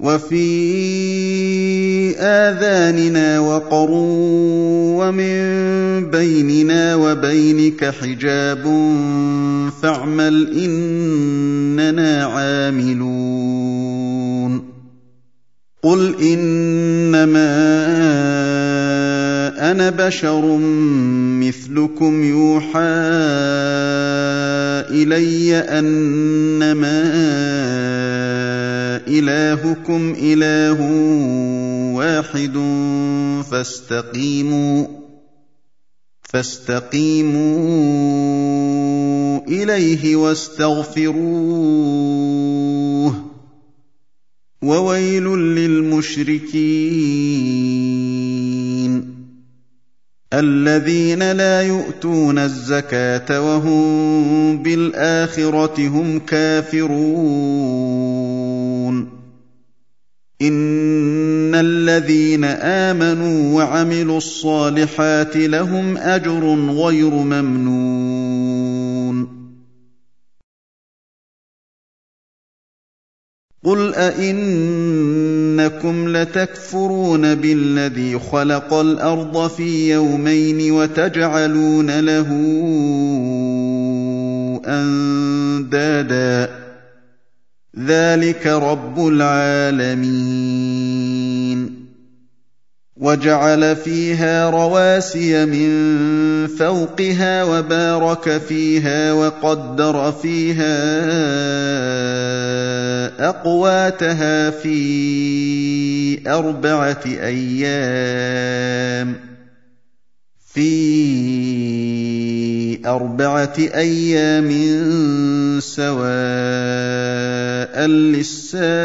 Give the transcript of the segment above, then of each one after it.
وفي آذاننا وقر ومن بيننا وبينك حجاب فاعمل إننا عاملون. قل إنما أنا بشر مثلكم يوحى إلي أنما إلهكم إله واحد فاستقيموا فاستقيموا إليه واستغفروه وويل للمشركين الذين لا يؤتون الزكاه وهم بالاخره هم كافرون ان الذين امنوا وعملوا الصالحات لهم اجر غير ممنون. قل ائنكم لتكفرون بالذي خلق الأرض في يومين وتجعلون له اندادا. ذلك رب العالمين وجعل فيها رواسي من فوقها وبارك فيها وقدر فيها اقواتها في اربعه أيام في أربعة أيام سواء للسائلين.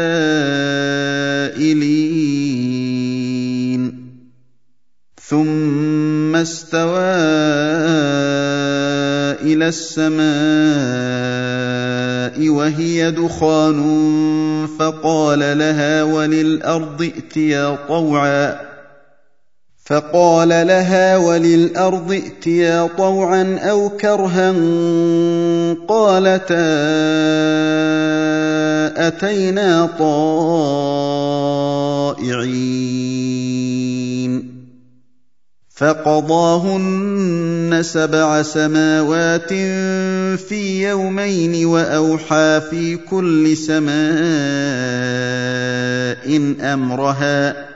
ثم استوى إلى السماء وهي دخان فقال لها وللأرض ائتيا طوعا. فقال لها وللأرض ائتيا طوعا أو كرها قالتا أتينا طائعين. فقضاهن سبع سماوات في يومين وأوحى في كل سماء أمرها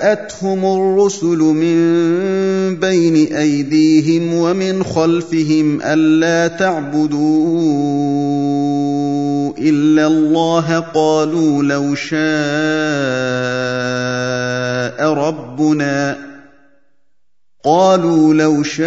جاءتهم الرسل من بين أيديهم ومن خلفهم ألا تعبدوا إلا الله قالوا لو شاء ربنا قالوا لو شاء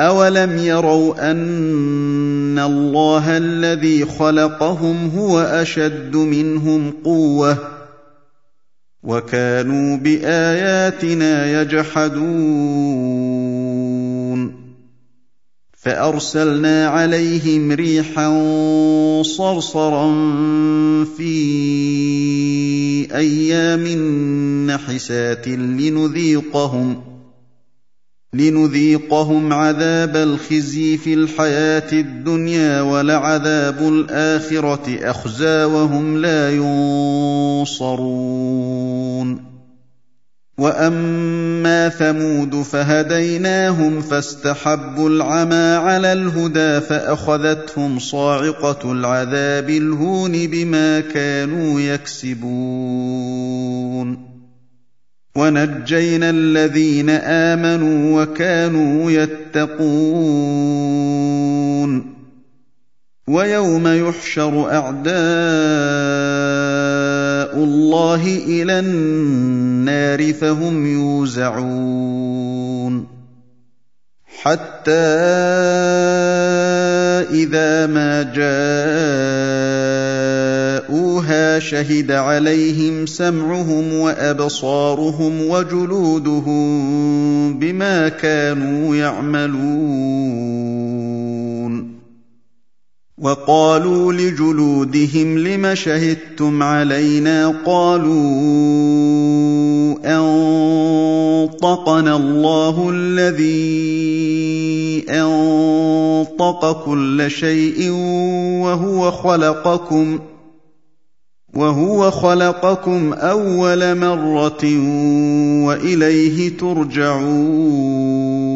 اولم يروا ان الله الذي خلقهم هو اشد منهم قوه وكانوا باياتنا يجحدون فارسلنا عليهم ريحا صرصرا في أيام نحسات لنذيقهم لنذيقهم عذاب الخزي في الحياة الدنيا ولعذاب الآخرة أخزى وهم لا ينصرون. وأما ثمود فهديناهم فاستحبوا العمى على الهدى فأخذتهم صاعقة العذاب الهون بما كانوا يكسبون. ونجينا الذين آمنوا وكانوا يتقون ويوم يحشر أعداء الله إلى النار فهم يوزعون حتى إذا ما جاءوها شهد عليهم سمعهم وأبصارهم وجلودهم بما كانوا يعملون. وقالوا لجلودهم لم شهدتم علينا؟ قالوا أنطقنا الله الذي انطق كل شيء وهو خلقكم وهو خلقكم اول مره واليه ترجعون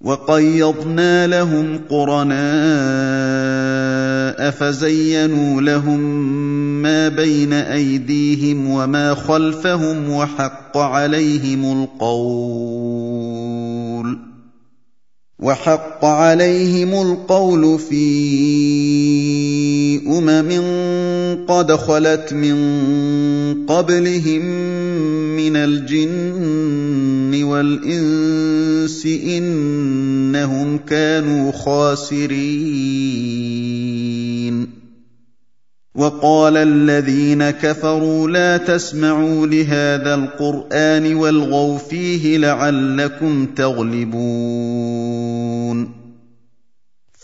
وقيضنا لهم قرناء فزينوا لهم ما بين أيديهم وما خلفهم وحق عليهم القول وحق عليهم القول في أمم قد خلت من قبلهم من الجن والإنس إنهم كانوا خاسرين. وقال الذين كفروا لا تسمعوا لهذا القرآن والغوا فيه لعلكم تغلبون.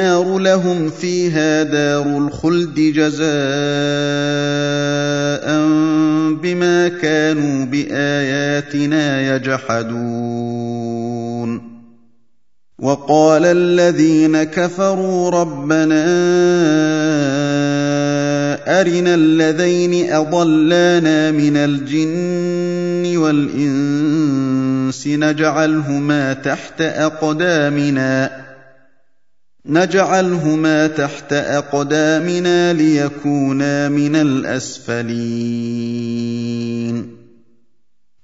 النار لهم فيها دار الخلد جزاء بما كانوا بآياتنا يجحدون. وقال الذين كفروا ربنا أرنا الذين أضلانا من الجن والإنس نجعلهما تحت أقدامنا. نجعلهما تحت أقدامنا ليكونا من الأسفلين.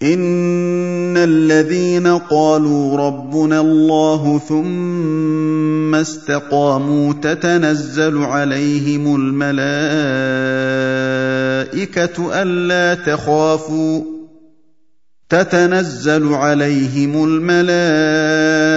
إن الذين قالوا ربنا الله ثم استقاموا تتنزل عليهم الملائكة ألا تخافوا تتنزل عليهم الملائكة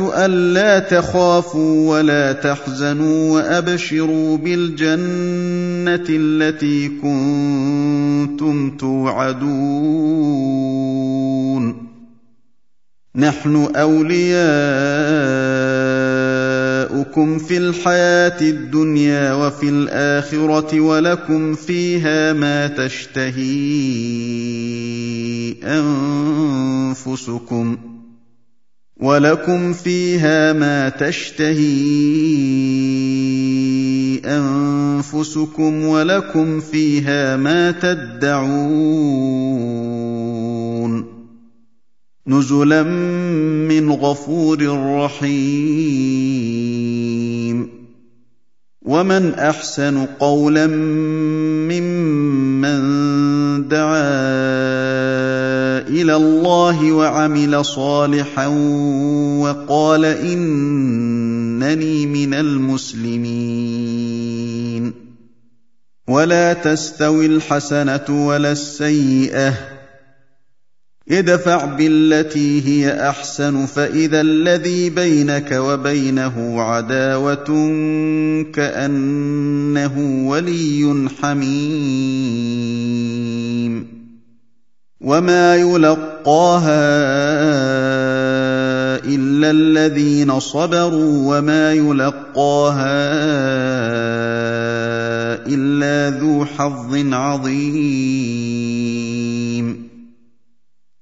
ألا تخافوا ولا تحزنوا وأبشروا بالجنة التي كنتم توعدون. نحن أولياؤكم في الحياة الدنيا وفي الآخرة ولكم فيها ما تشتهي أنفسكم. ولكم فيها ما تشتهي أنفسكم ولكم فيها ما تدعون نزلا من غفور رحيم ومن أحسن قولا ممن دعا إلى الله وعمل صالحا وقال إنني من المسلمين. ولا تستوي الحسنة ولا السيئة. ادفع بالتي هي أحسن فإذا الذي بينك وبينه عداوة كأنه ولي حميم. وما يلقاها الا الذين صبروا وما يلقاها الا ذو حظ عظيم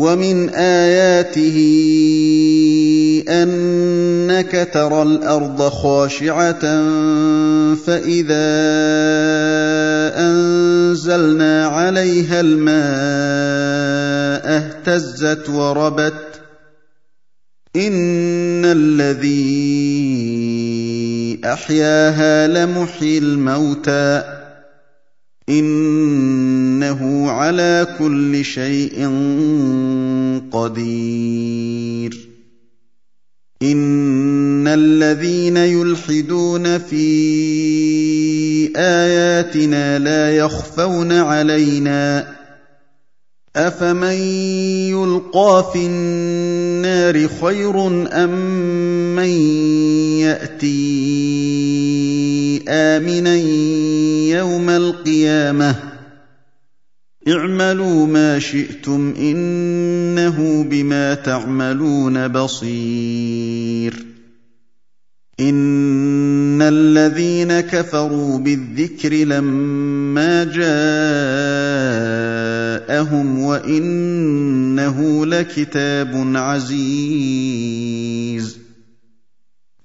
ومن آياته أنك ترى الأرض خاشعة فإذا أنزلنا عليها الماء اهتزت وربت إن الذي أحياها لمحيي الموتى إنه على كل شيء قدير. إن الذين يلحدون في آياتنا لا يخفون علينا. أفمن يلقى في النار خير أم من يأتي امنا يوم القيامه اعملوا ما شئتم انه بما تعملون بصير ان الذين كفروا بالذكر لما جاءهم وانه لكتاب عزيز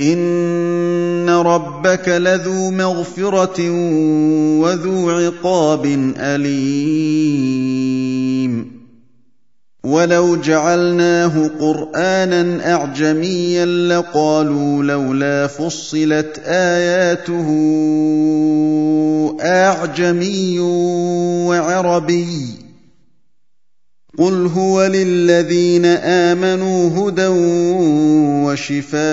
ان ربك لذو مغفره وذو عقاب اليم ولو جعلناه قرانا اعجميا لقالوا لولا فصلت اياته اعجمي وعربي قل هو للذين امنوا هدى وشفاء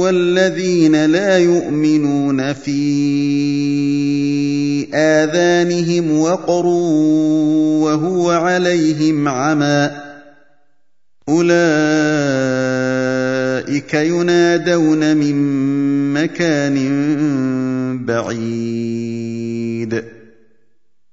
والذين لا يؤمنون في آذانهم وقر وهو عليهم عمى أولئك ينادون من مكان بعيد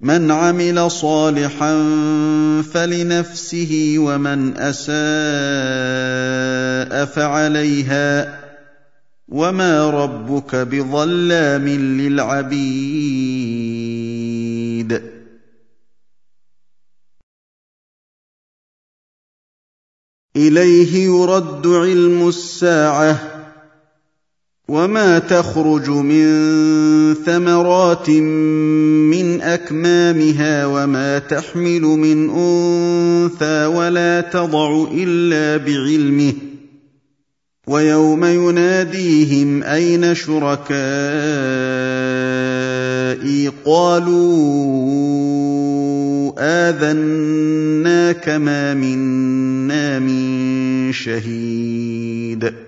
من عمل صالحا فلنفسه ومن أساء فعليها وما ربك بظلام للعبيد. إليه يرد علم الساعة. وما تخرج من ثمرات من اكمامها وما تحمل من انثى ولا تضع الا بعلمه ويوم يناديهم اين شركائي قالوا اذناك ما منا من شهيد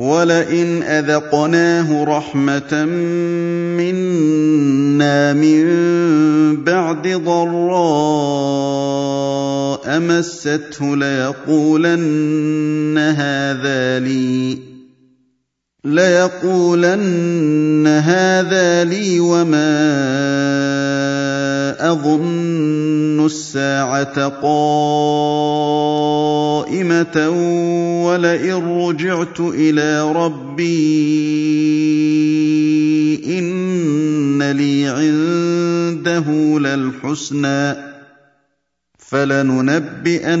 ولئن اذقناه رحمه منا من بعد ضراء مسته ليقولن هذا لي ليقولن هذا لي وما أظن الساعة قائمة ولئن رجعت إلى ربي إن لي عنده للحسنى فلننبئن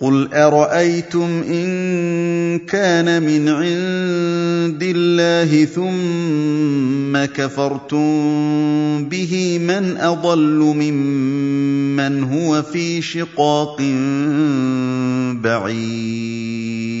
قل ارايتم ان كان من عند الله ثم كفرتم به من اضل ممن هو في شقاق بعيد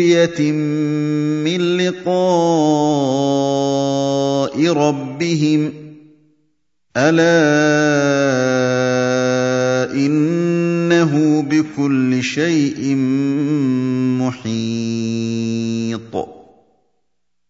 بسخرية من لقاء ربهم ألا إنه بكل شيء محيط